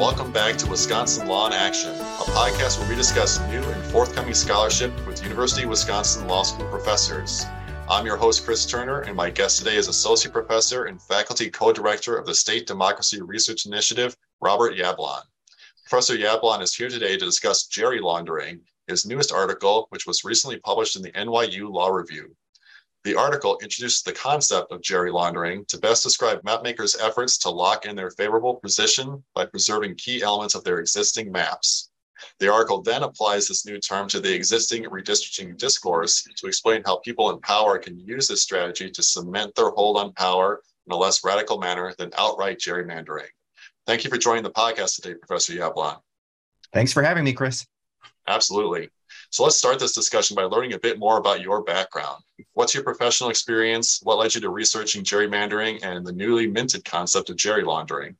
Welcome back to Wisconsin Law in Action, a podcast where we discuss new and forthcoming scholarship with University of Wisconsin Law School professors. I'm your host, Chris Turner, and my guest today is Associate Professor and Faculty Co Director of the State Democracy Research Initiative, Robert Yablon. Professor Yablon is here today to discuss gerry laundering, his newest article, which was recently published in the NYU Law Review. The article introduces the concept of gerry laundering to best describe mapmakers' efforts to lock in their favorable position by preserving key elements of their existing maps. The article then applies this new term to the existing redistricting discourse to explain how people in power can use this strategy to cement their hold on power in a less radical manner than outright gerrymandering. Thank you for joining the podcast today, Professor Yablon. Thanks for having me, Chris. Absolutely. So let's start this discussion by learning a bit more about your background. What's your professional experience? What led you to researching gerrymandering and the newly minted concept of gerry laundering?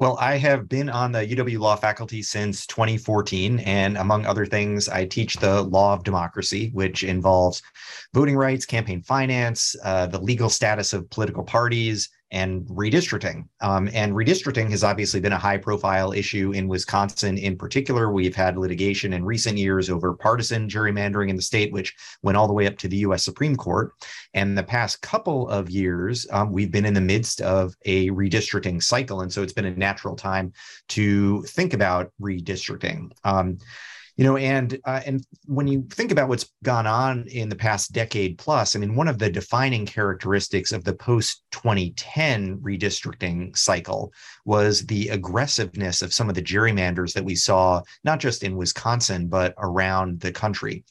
Well, I have been on the UW Law faculty since 2014. And among other things, I teach the law of democracy, which involves voting rights, campaign finance, uh, the legal status of political parties, and redistricting. Um, and redistricting has obviously been a high profile issue in Wisconsin in particular. We've had litigation in recent years over partisan gerrymandering in the state, which went all the way up to the US Supreme Court. And the past couple of years, um, we've been in the midst of a redistricting cycle. And so it's been a natural time to think about redistricting. Um, you know and uh, and when you think about what's gone on in the past decade plus i mean one of the defining characteristics of the post 2010 redistricting cycle was the aggressiveness of some of the gerrymanders that we saw not just in wisconsin but around the country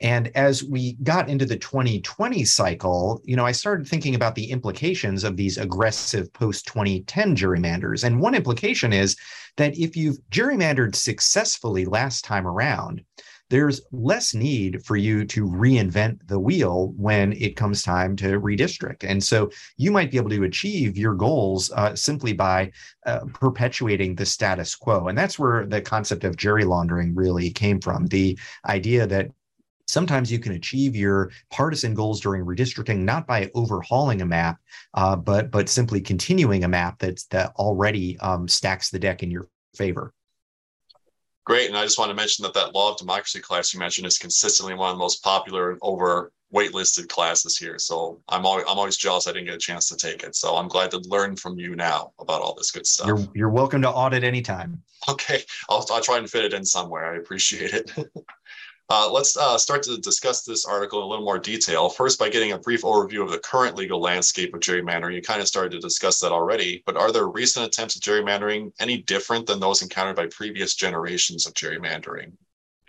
and as we got into the 2020 cycle, you know, I started thinking about the implications of these aggressive post 2010 gerrymanders. And one implication is that if you've gerrymandered successfully last time around, there's less need for you to reinvent the wheel when it comes time to redistrict. And so you might be able to achieve your goals uh, simply by uh, perpetuating the status quo. And that's where the concept of gerry laundering really came from the idea that sometimes you can achieve your partisan goals during redistricting not by overhauling a map, uh, but but simply continuing a map that's that already um, stacks the deck in your favor. Great, and I just want to mention that that law of democracy class you mentioned is consistently one of the most popular and over waitlisted classes here. So I'm always I'm always jealous I didn't get a chance to take it. So I'm glad to learn from you now about all this good stuff. You're you're welcome to audit anytime. Okay, I'll I'll try and fit it in somewhere. I appreciate it. Uh, let's uh, start to discuss this article in a little more detail. First, by getting a brief overview of the current legal landscape of gerrymandering. You kind of started to discuss that already, but are there recent attempts at gerrymandering any different than those encountered by previous generations of gerrymandering?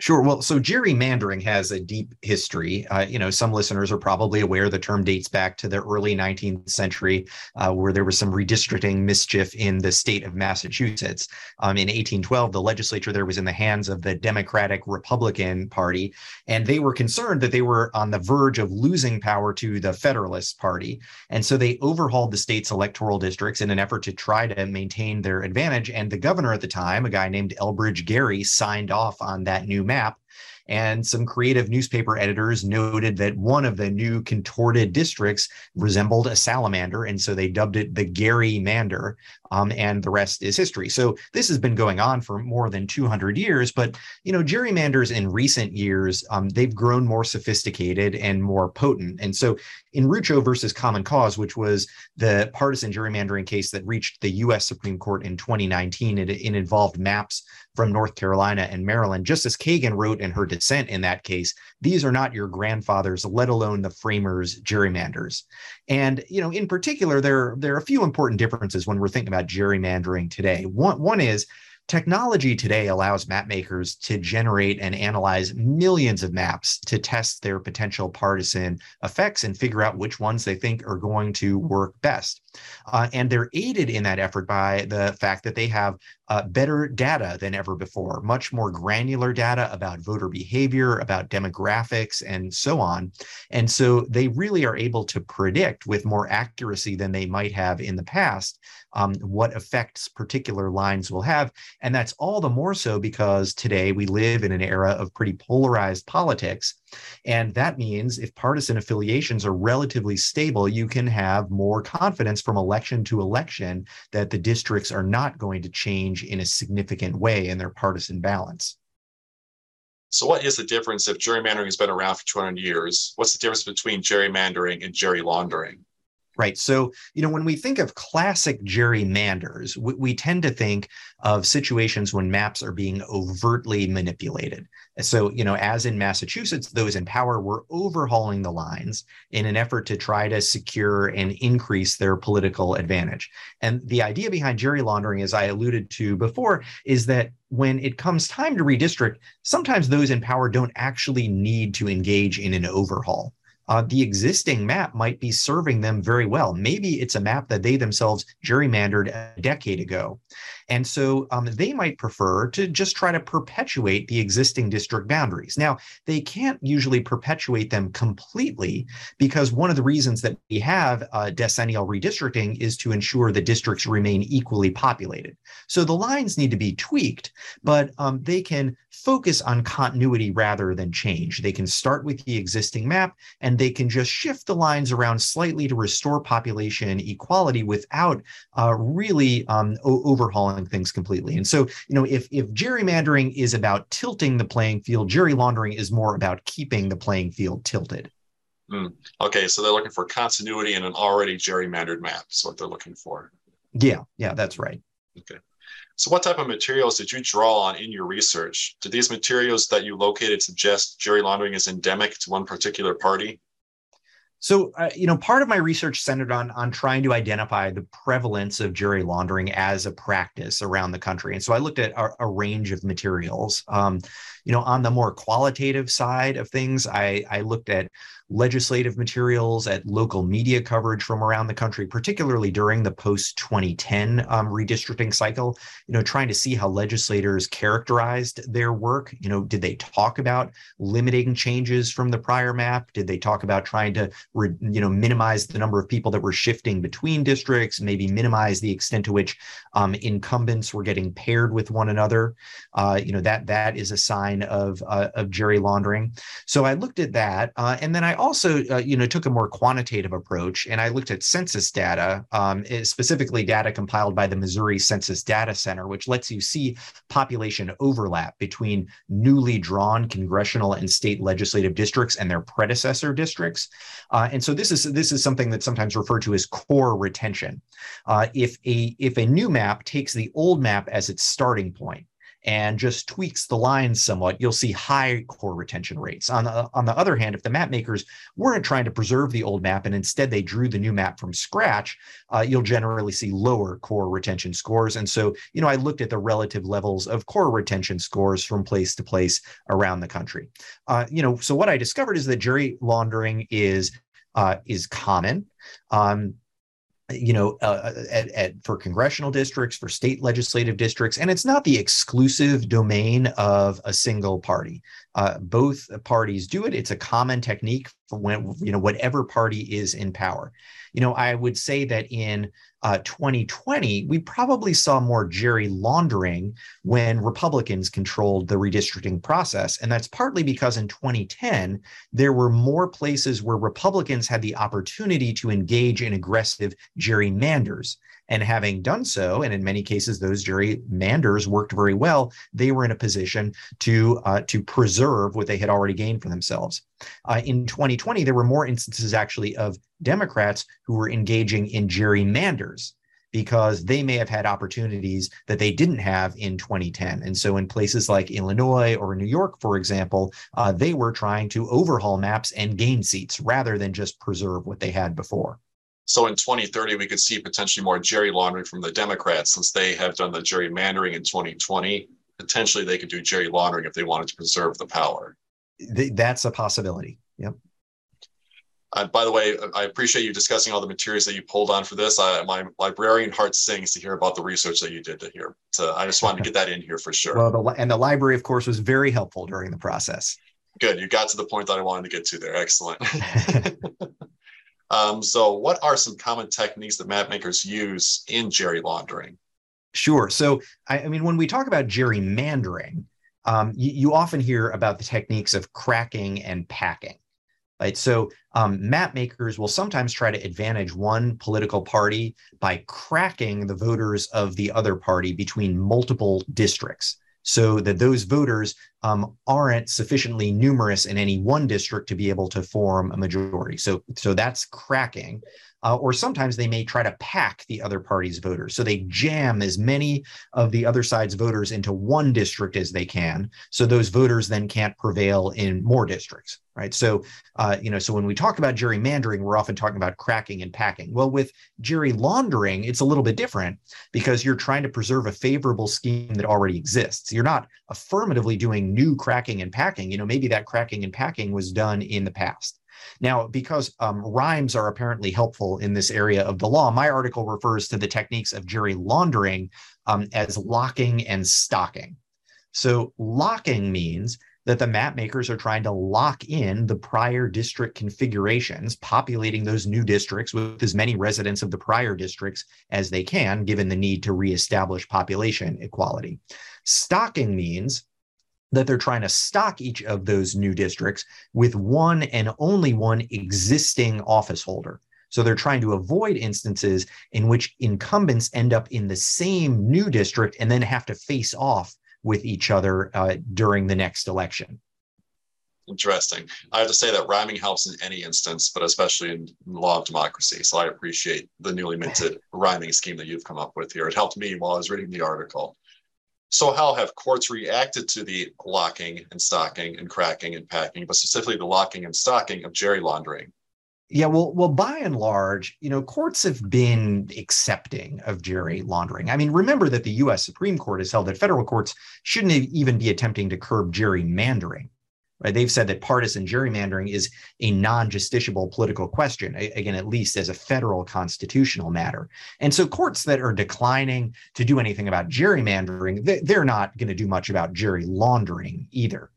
Sure. Well, so gerrymandering has a deep history. Uh, you know, some listeners are probably aware the term dates back to the early 19th century, uh, where there was some redistricting mischief in the state of Massachusetts. Um, in 1812, the legislature there was in the hands of the Democratic Republican Party, and they were concerned that they were on the verge of losing power to the Federalist Party. And so they overhauled the state's electoral districts in an effort to try to maintain their advantage. And the governor at the time, a guy named Elbridge Gerry, signed off on that new map. And some creative newspaper editors noted that one of the new contorted districts resembled a salamander. And so they dubbed it the Gerry-mander um, and the rest is history. So this has been going on for more than 200 years. But you know, gerrymanders in recent years um, they've grown more sophisticated and more potent. And so in Rucho versus Common Cause, which was the partisan gerrymandering case that reached the U.S. Supreme Court in 2019, it, it involved maps from North Carolina and Maryland. Justice Kagan wrote in her dissent in that case, "These are not your grandfathers, let alone the framers' gerrymanders." And you know, in particular, there there are a few important differences when we're thinking about gerrymandering today. One one is Technology today allows map makers to generate and analyze millions of maps to test their potential partisan effects and figure out which ones they think are going to work best. Uh, and they're aided in that effort by the fact that they have uh, better data than ever before, much more granular data about voter behavior, about demographics, and so on. And so they really are able to predict with more accuracy than they might have in the past um, what effects particular lines will have. And that's all the more so because today we live in an era of pretty polarized politics. And that means if partisan affiliations are relatively stable, you can have more confidence from election to election that the districts are not going to change in a significant way in their partisan balance. So, what is the difference if gerrymandering has been around for 200 years? What's the difference between gerrymandering and gerry laundering? Right. So, you know, when we think of classic gerrymanders, we, we, tend to think of situations when maps are being overtly manipulated. So, you know, as in Massachusetts, those in power were overhauling the lines in an effort to try to secure and increase their political advantage. And the idea behind gerry laundering, as I alluded to before, is that when it comes time to redistrict, sometimes those in power don't actually need to engage in an overhaul uh, the existing map might be serving them very well. Maybe it's a map that they themselves gerrymandered a decade ago. And so um, they might prefer to just try to perpetuate the existing district boundaries. Now, they can't usually perpetuate them completely because one of the reasons that we have uh, decennial redistricting is to ensure the districts remain equally populated. So the lines need to be tweaked, but um, they can focus on continuity rather than change. They can start with the existing map and they can just shift the lines around slightly to restore population equality without uh, really um, overhauling things completely. And so, you know, if if gerrymandering is about tilting the playing field, gerry laundering is more about keeping the playing field tilted. Mm. Okay, so they're looking for continuity in an already gerrymandered map. Is what they're looking for. Yeah, yeah, that's right. Okay. So, what type of materials did you draw on in your research? Did these materials that you located suggest gerry laundering is endemic to one particular party? So, uh, you know, part of my research centered on on trying to identify the prevalence of gerry laundering as a practice around the country, and so I looked at a, a range of materials. Um, you know, on the more qualitative side of things, I, I looked at legislative materials, at local media coverage from around the country, particularly during the post 2010 um, redistricting cycle, you know, trying to see how legislators characterized their work. You know, did they talk about limiting changes from the prior map? Did they talk about trying to, re, you know, minimize the number of people that were shifting between districts, maybe minimize the extent to which um, incumbents were getting paired with one another? Uh, you know, that that is a sign of, uh, of gerry laundering. So I looked at that. Uh, and then I also, uh, you know, took a more quantitative approach and I looked at census data, um, eh, specifically data compiled by the Missouri Census Data Center, which lets you see population overlap between newly drawn congressional and state legislative districts and their predecessor districts. Uh, and so this is this is something that's sometimes referred to as core retention. Uh, if a if a new map takes the old map as its starting point, and just tweaks the lines somewhat, you'll see high core retention rates. On the, on the other hand, if the map makers weren't trying to preserve the old map and instead they drew the new map from scratch, uh, you'll generally see lower core retention scores. And so, you know, I looked at the relative levels of core retention scores from place to place around the country. Uh, you know, so what I discovered is that gerry laundering is uh, is common. Um, you know, uh, at, at, for congressional districts, for state legislative districts, and it's not the exclusive domain of a single party. Uh, both parties do it. It's a common technique when you know whatever party is in power. You know, I would say that in uh, 2020, we probably saw more gerry laundering when Republicans controlled the redistricting process. And that's partly because in 2010, there were more places where Republicans had the opportunity to engage in aggressive gerrymanders. And having done so, and in many cases those gerrymanders worked very well, they were in a position to uh, to preserve what they had already gained for themselves. Uh, in 2020, there were more instances actually of Democrats who were engaging in gerrymanders because they may have had opportunities that they didn't have in 2010. And so, in places like Illinois or New York, for example, uh, they were trying to overhaul maps and gain seats rather than just preserve what they had before. So in 2030, we could see potentially more gerry laundering from the Democrats since they have done the gerrymandering in 2020. Potentially, they could do gerry laundering if they wanted to preserve the power. That's a possibility. Yep. Uh, by the way, I appreciate you discussing all the materials that you pulled on for this. I, my librarian heart sings to hear about the research that you did to hear. So I just wanted to get that in here for sure. Well, the, and the library, of course, was very helpful during the process. Good. You got to the point that I wanted to get to there. Excellent. Um, so, what are some common techniques that map makers use in gerrymandering? Sure. So, I, I mean, when we talk about gerrymandering, um, you, you often hear about the techniques of cracking and packing. Right. So um, map makers will sometimes try to advantage one political party by cracking the voters of the other party between multiple districts so that those voters um, aren't sufficiently numerous in any one district to be able to form a majority. So, so that's cracking uh, or sometimes they may try to pack the other party's voters. So they jam as many of the other side's voters into one district as they can. So those voters then can't prevail in more districts, right? So, uh, you know, so when we talk about gerrymandering, we're often talking about cracking and packing. Well, with gerry laundering, it's a little bit different because you're trying to preserve a favorable scheme that already exists. You're not affirmatively doing new cracking and packing. You know, maybe that cracking and packing was done in the past. Now, because um, rhymes are apparently helpful in this area of the law, my article refers to the techniques of gerry laundering um, as locking and stocking. So, locking means that the map makers are trying to lock in the prior district configurations, populating those new districts with as many residents of the prior districts as they can, given the need to reestablish population equality. Stocking means that they're trying to stock each of those new districts with one and only one existing office holder. So they're trying to avoid instances in which incumbents end up in the same new district and then have to face off with each other uh, during the next election. Interesting. I have to say that rhyming helps in any instance, but especially in law of democracy. So I appreciate the newly minted rhyming scheme that you've come up with here. It helped me while I was reading the article. So how have courts reacted to the locking and stocking and cracking and packing, but specifically the locking and stocking of gerry laundering? Yeah, well, well, by and large, you know, courts have been accepting of gerry laundering. I mean, remember that the U.S. Supreme Court has held that federal courts shouldn't even be attempting to curb gerrymandering. Right? They've said that partisan gerrymandering is a non-justiciable political question, again, at least as a federal constitutional matter. And so courts that are declining to do anything about gerrymandering, they're not going to do much about gerry laundering either.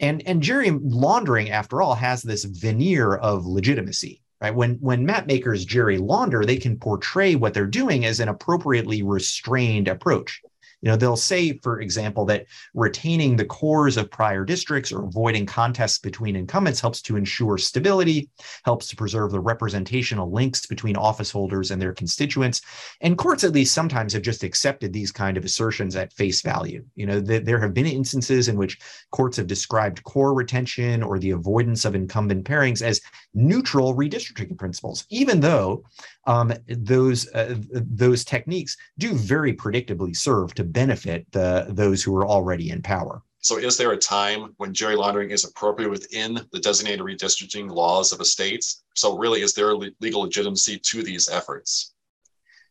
And, and gerry laundering, after all, has this veneer of legitimacy. Right? When when map makers gerry launder, they can portray what they're doing as an appropriately restrained approach. You know, they'll say, for example, that retaining the cores of prior districts or avoiding contests between incumbents helps to ensure stability, helps to preserve the representational links between office holders and their constituents. And courts, at least sometimes, have just accepted these kind of assertions at face value. You know, th- there have been instances in which courts have described core retention or the avoidance of incumbent pairings as neutral redistricting principles, even though um, those uh, those techniques do very predictably serve to benefit the those who are already in power. So, is there a time when gerry laundering is appropriate within the designated redistricting laws of a state? So, really, is there legal legitimacy to these efforts?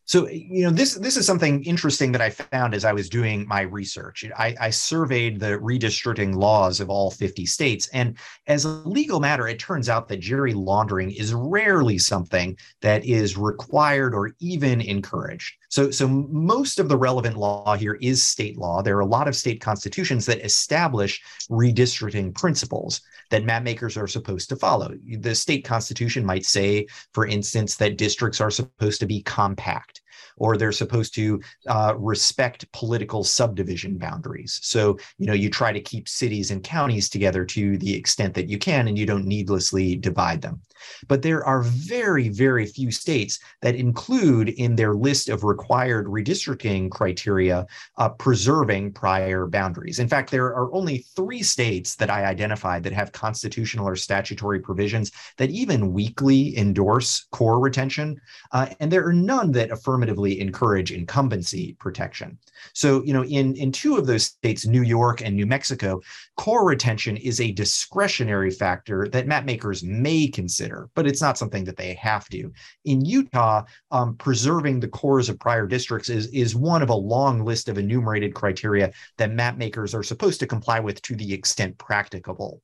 So, you know, this this is something interesting that I found as I was doing my research. I, I, surveyed the redistricting laws of all 50 states. And as a legal matter, it turns out that gerry laundering is rarely something that is required or even encouraged. So, so most of the relevant law here is state law. There are a lot of state constitutions that establish redistricting principles that map makers are supposed to follow. The state constitution might say, for instance, that districts are supposed to be compact or they're supposed to uh, respect political subdivision boundaries. So, you know, you try to keep cities and counties together to the extent that you can, and you don't needlessly divide them. But there are very, very few states that include in their list of required redistricting criteria uh, preserving prior boundaries. In fact, there are only three states that I identified that have constitutional or statutory provisions that even weakly endorse core retention. Uh, and there are none that affirmatively encourage incumbency protection. So, you know, in, in two of those states, New York and New Mexico, core retention is a discretionary factor that map makers may consider, but it's not something that they have to. In Utah, um, preserving the cores of prior districts is, is one of a long list of enumerated criteria that map makers are supposed to comply with to the extent practicable.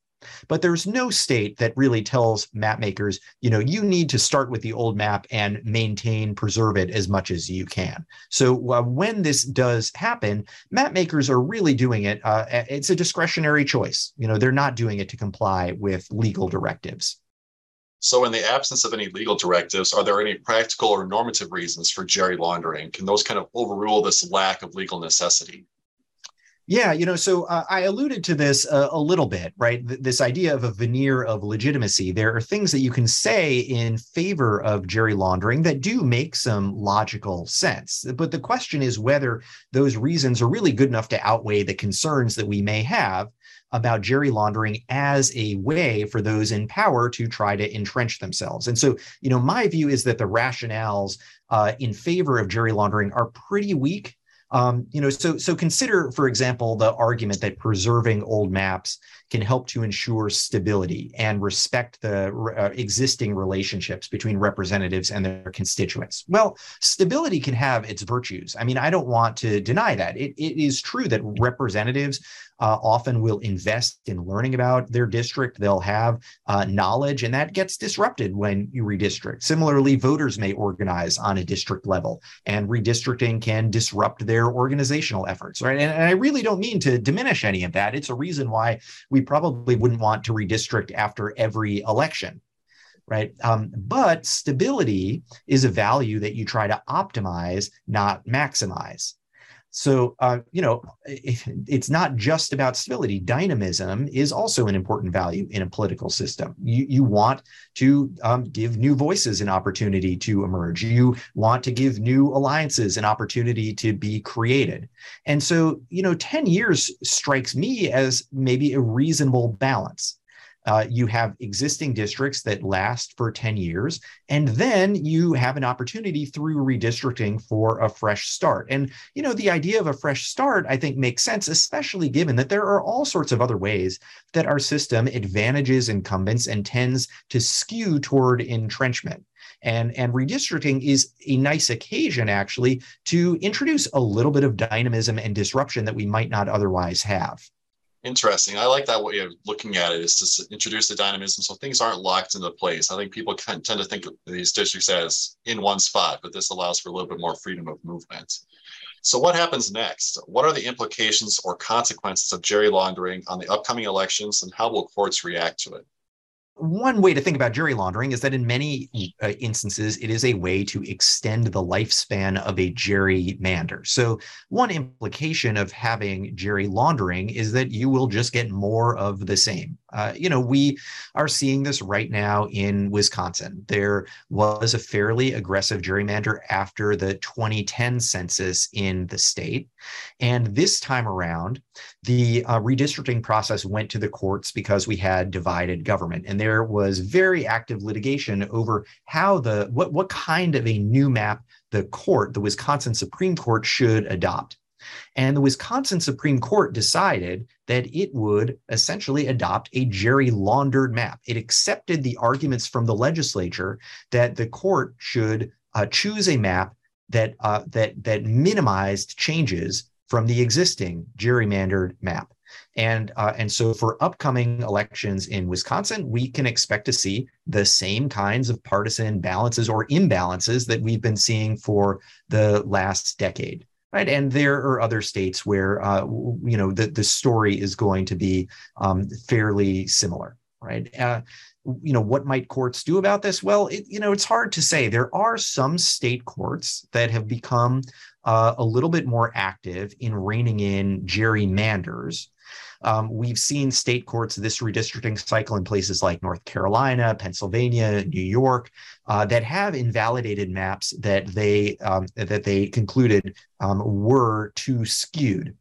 But there's no state that really tells map makers, you know, you need to start with the old map and maintain, preserve it as much as you can. So uh, when this does happen, map makers are really doing it. Uh, it's a discretionary choice. You know, they're not doing it to comply with legal directives. So, in the absence of any legal directives, are there any practical or normative reasons for gerry laundering? Can those kind of overrule this lack of legal necessity? Yeah, you know, so uh, I alluded to this uh, a little bit, right? Th- this idea of a veneer of legitimacy. There are things that you can say in favor of gerry laundering that do make some logical sense. But the question is whether those reasons are really good enough to outweigh the concerns that we may have about gerrymandering as a way for those in power to try to entrench themselves. And so, you know, my view is that the rationales uh, in favor of gerry laundering are pretty weak um, you know, so so consider, for example, the argument that preserving old maps can help to ensure stability and respect the uh, existing relationships between representatives and their constituents. Well, stability can have its virtues. I mean, I don't want to deny that. It, it is true that representatives uh, often will invest in learning about their district. They'll have uh, knowledge, and that gets disrupted when you redistrict. Similarly, voters may organize on a district level, and redistricting can disrupt their organizational efforts, right? And, and I really don't mean to diminish any of that. It's a reason why we probably wouldn't want to redistrict after every election right? Um, but stability is a value that you try to optimize, not maximize. So, uh, you know, it's not just about stability. Dynamism is also an important value in a political system. You, you want to um, give new voices an opportunity to emerge. You want to give new alliances an opportunity to be created. And so, you know, 10 years strikes me as maybe a reasonable balance. Uh, you have existing districts that last for 10 years, and then you have an opportunity through redistricting for a fresh start. And, you know, the idea of a fresh start, I think, makes sense, especially given that there are all sorts of other ways that our system advantages incumbents and tends to skew toward entrenchment. And, and redistricting is a nice occasion, actually, to introduce a little bit of dynamism and disruption that we might not otherwise have. Interesting. I like that way of looking at it is to introduce the dynamism so things aren't locked into place. I think people tend to think of these districts as in one spot, but this allows for a little bit more freedom of movement. So, what happens next? What are the implications or consequences of gerry laundering on the upcoming elections, and how will courts react to it? One way to think about gerry laundering is that in many uh, instances, it is a way to extend the lifespan of a gerrymander. So, one implication of having gerry laundering is that you will just get more of the same. Uh, you know, we are seeing this right now in Wisconsin. There was a fairly aggressive gerrymander after the 2010 census in the state. And this time around, the uh, redistricting process went to the courts because we had divided government. And there was very active litigation over how the what, what kind of a new map the court, the Wisconsin Supreme Court, should adopt. And the Wisconsin Supreme Court decided that it would essentially adopt a gerry laundered map. It accepted the arguments from the legislature that the court should uh, choose a map that uh, that that minimized changes from the existing gerrymandered map. And uh, and so for upcoming elections in Wisconsin, we can expect to see the same kinds of partisan balances or imbalances that we've been seeing for the last decade right? And there are other states where uh, you know the the story is going to be um, fairly similar, right? Uh, you know what might courts do about this? Well, it, you know it's hard to say. There are some state courts that have become uh, a little bit more active in reining in gerrymanders. Um, we've seen state courts this redistricting cycle in places like North Carolina, Pennsylvania, New York, uh, that have invalidated maps that they um, that they concluded um, were too skewed.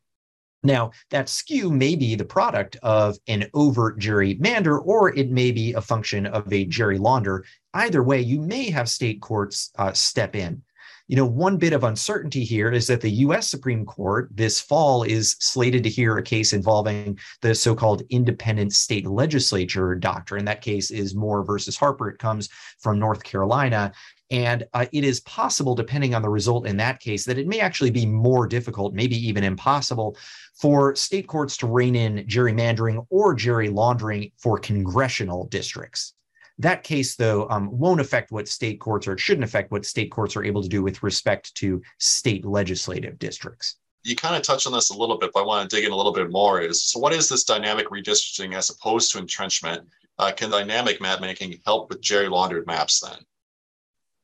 Now, that skew may be the product of an overt gerrymander, or it may be a function of a gerry launder. Either way, you may have state courts uh, step in. You know, one bit of uncertainty here is that the US Supreme Court this fall is slated to hear a case involving the so called independent state legislature doctrine. That case is Moore versus Harper. It comes from North Carolina. And uh, it is possible, depending on the result in that case, that it may actually be more difficult, maybe even impossible, for state courts to rein in gerrymandering or gerry laundering for congressional districts. That case, though, um, won't affect what state courts or it shouldn't affect what state courts are able to do with respect to state legislative districts. You kind of touched on this a little bit, but I want to dig in a little bit more. Is so, what is this dynamic redistricting as opposed to entrenchment? Uh, can dynamic map making help with gerry laundered maps then?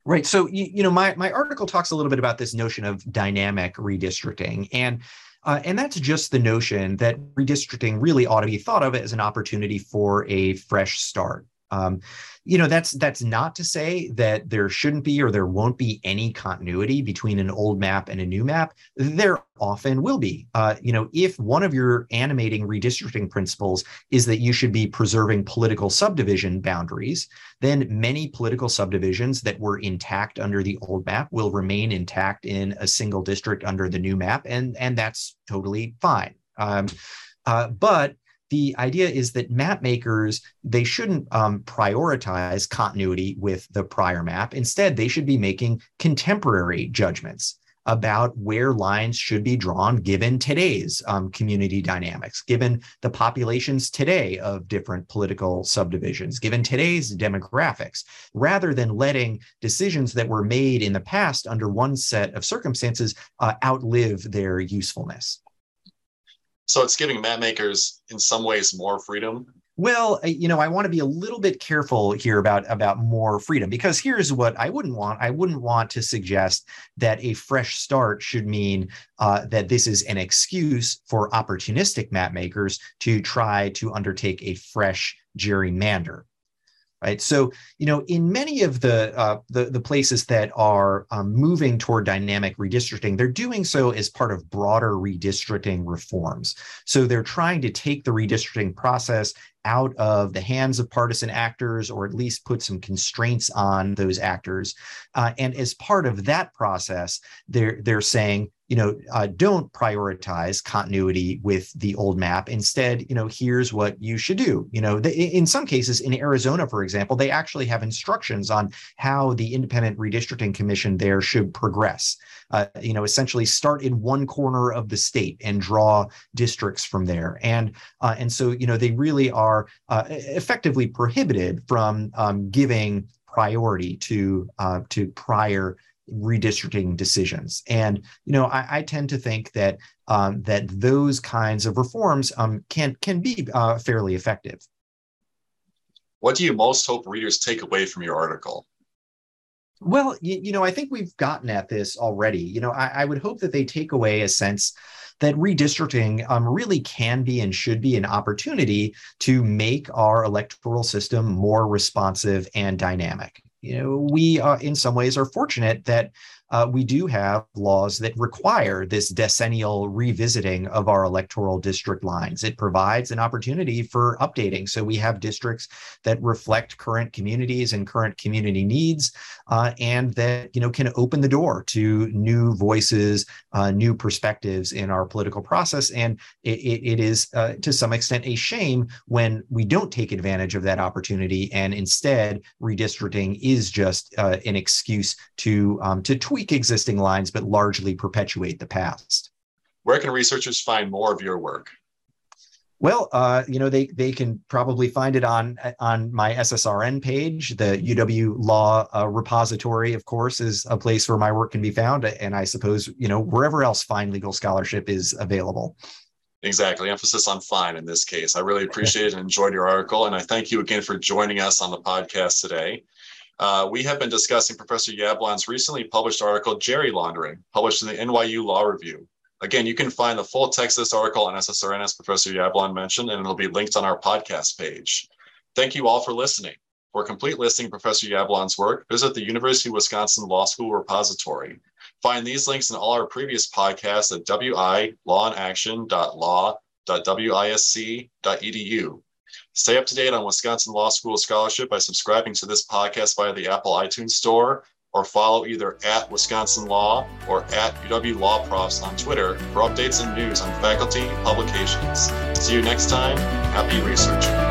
Right. So, you, you know, my, my article talks a little bit about this notion of dynamic redistricting. And Uh, and that's just the notion that redistricting really ought to be thought of as an opportunity for a fresh start. Um, you know, that's that's not to say that there shouldn't be or there won't be any continuity between an old map and a new map. There often will be. Uh, you know, if one of your animating redistricting principles is that you should be preserving political subdivision boundaries, then many political subdivisions that were intact under the old map will remain intact in a single district under the new map, and and that's totally fine. Um, uh, but the idea is that map makers they shouldn't um, prioritize continuity with the prior map instead they should be making contemporary judgments about where lines should be drawn given today's um, community dynamics, given the populations today of different political subdivisions, given today's demographics, rather than letting decisions that were made in the past under one set of circumstances uh, outlive their usefulness. So it's giving map makers in some ways more freedom. Well, you know, I want to be a little bit careful here about about more freedom because here's what I wouldn't want. I wouldn't want to suggest that a fresh start should mean uh, that this is an excuse for opportunistic map makers to try to undertake a fresh gerrymander right? So, you know, in many of the uh, the, the, places that are um, moving toward dynamic redistricting, they're doing so as part of broader redistricting reforms. So they're trying to take the redistricting process out of the hands of partisan actors or at least put some constraints on those actors. Uh, and as part of that process, they're, they're saying, you know, uh, don't prioritize continuity with the old map. Instead, you know, here's what you should do. You know, the, in some cases, in Arizona, for example, they actually have instructions on how the independent redistricting commission there should progress. Uh, you know, essentially start in one corner of the state and draw districts from there. And uh, and so, you know, they really are uh, effectively prohibited from um, giving priority to uh, to prior redistricting decisions. And you know, I, I tend to think that um, that those kinds of reforms um, can can be uh, fairly effective. What do you most hope readers take away from your article? Well, you, you know, I think we've gotten at this already. You know, I, I would hope that they take away a sense that redistricting um, really can be and should be an opportunity to make our electoral system more responsive and dynamic you know, we uh, in some ways are fortunate that uh, we do have laws that require this decennial revisiting of our electoral district lines. It provides an opportunity for updating. So we have districts that reflect current communities and current community needs, uh, and that you know can open the door to new voices, uh, new perspectives in our political process. And it, it is uh, to some extent a shame when we don't take advantage of that opportunity, and instead redistricting is just uh, an excuse to um, to tweak tweak existing lines, but largely perpetuate the past. Where can researchers find more of your work? Well, uh, you know, they they can probably find it on on my SSRN page. The UW Law uh, repository, of course, is a place where my work can be found, and I suppose you know wherever else fine legal scholarship is available. Exactly, emphasis on fine in this case. I really appreciate and enjoyed your article, and I thank you again for joining us on the podcast today. Uh, we have been discussing Professor Yablon's recently published article, Gerry Laundering, published in the NYU Law Review. Again, you can find the full text of this article on SSRN, as Professor Yablon mentioned, and it'll be linked on our podcast page. Thank you all for listening. For a complete listing of Professor Yablon's work, visit the University of Wisconsin Law School repository. Find these links in all our previous podcasts at wilawandaction.law.wisc.edu. Stay up to date on Wisconsin Law School scholarship by subscribing to this podcast via the Apple iTunes Store or follow either at Wisconsin Law or at UW Law Profs on Twitter for updates and news on faculty publications. See you next time. Happy researching.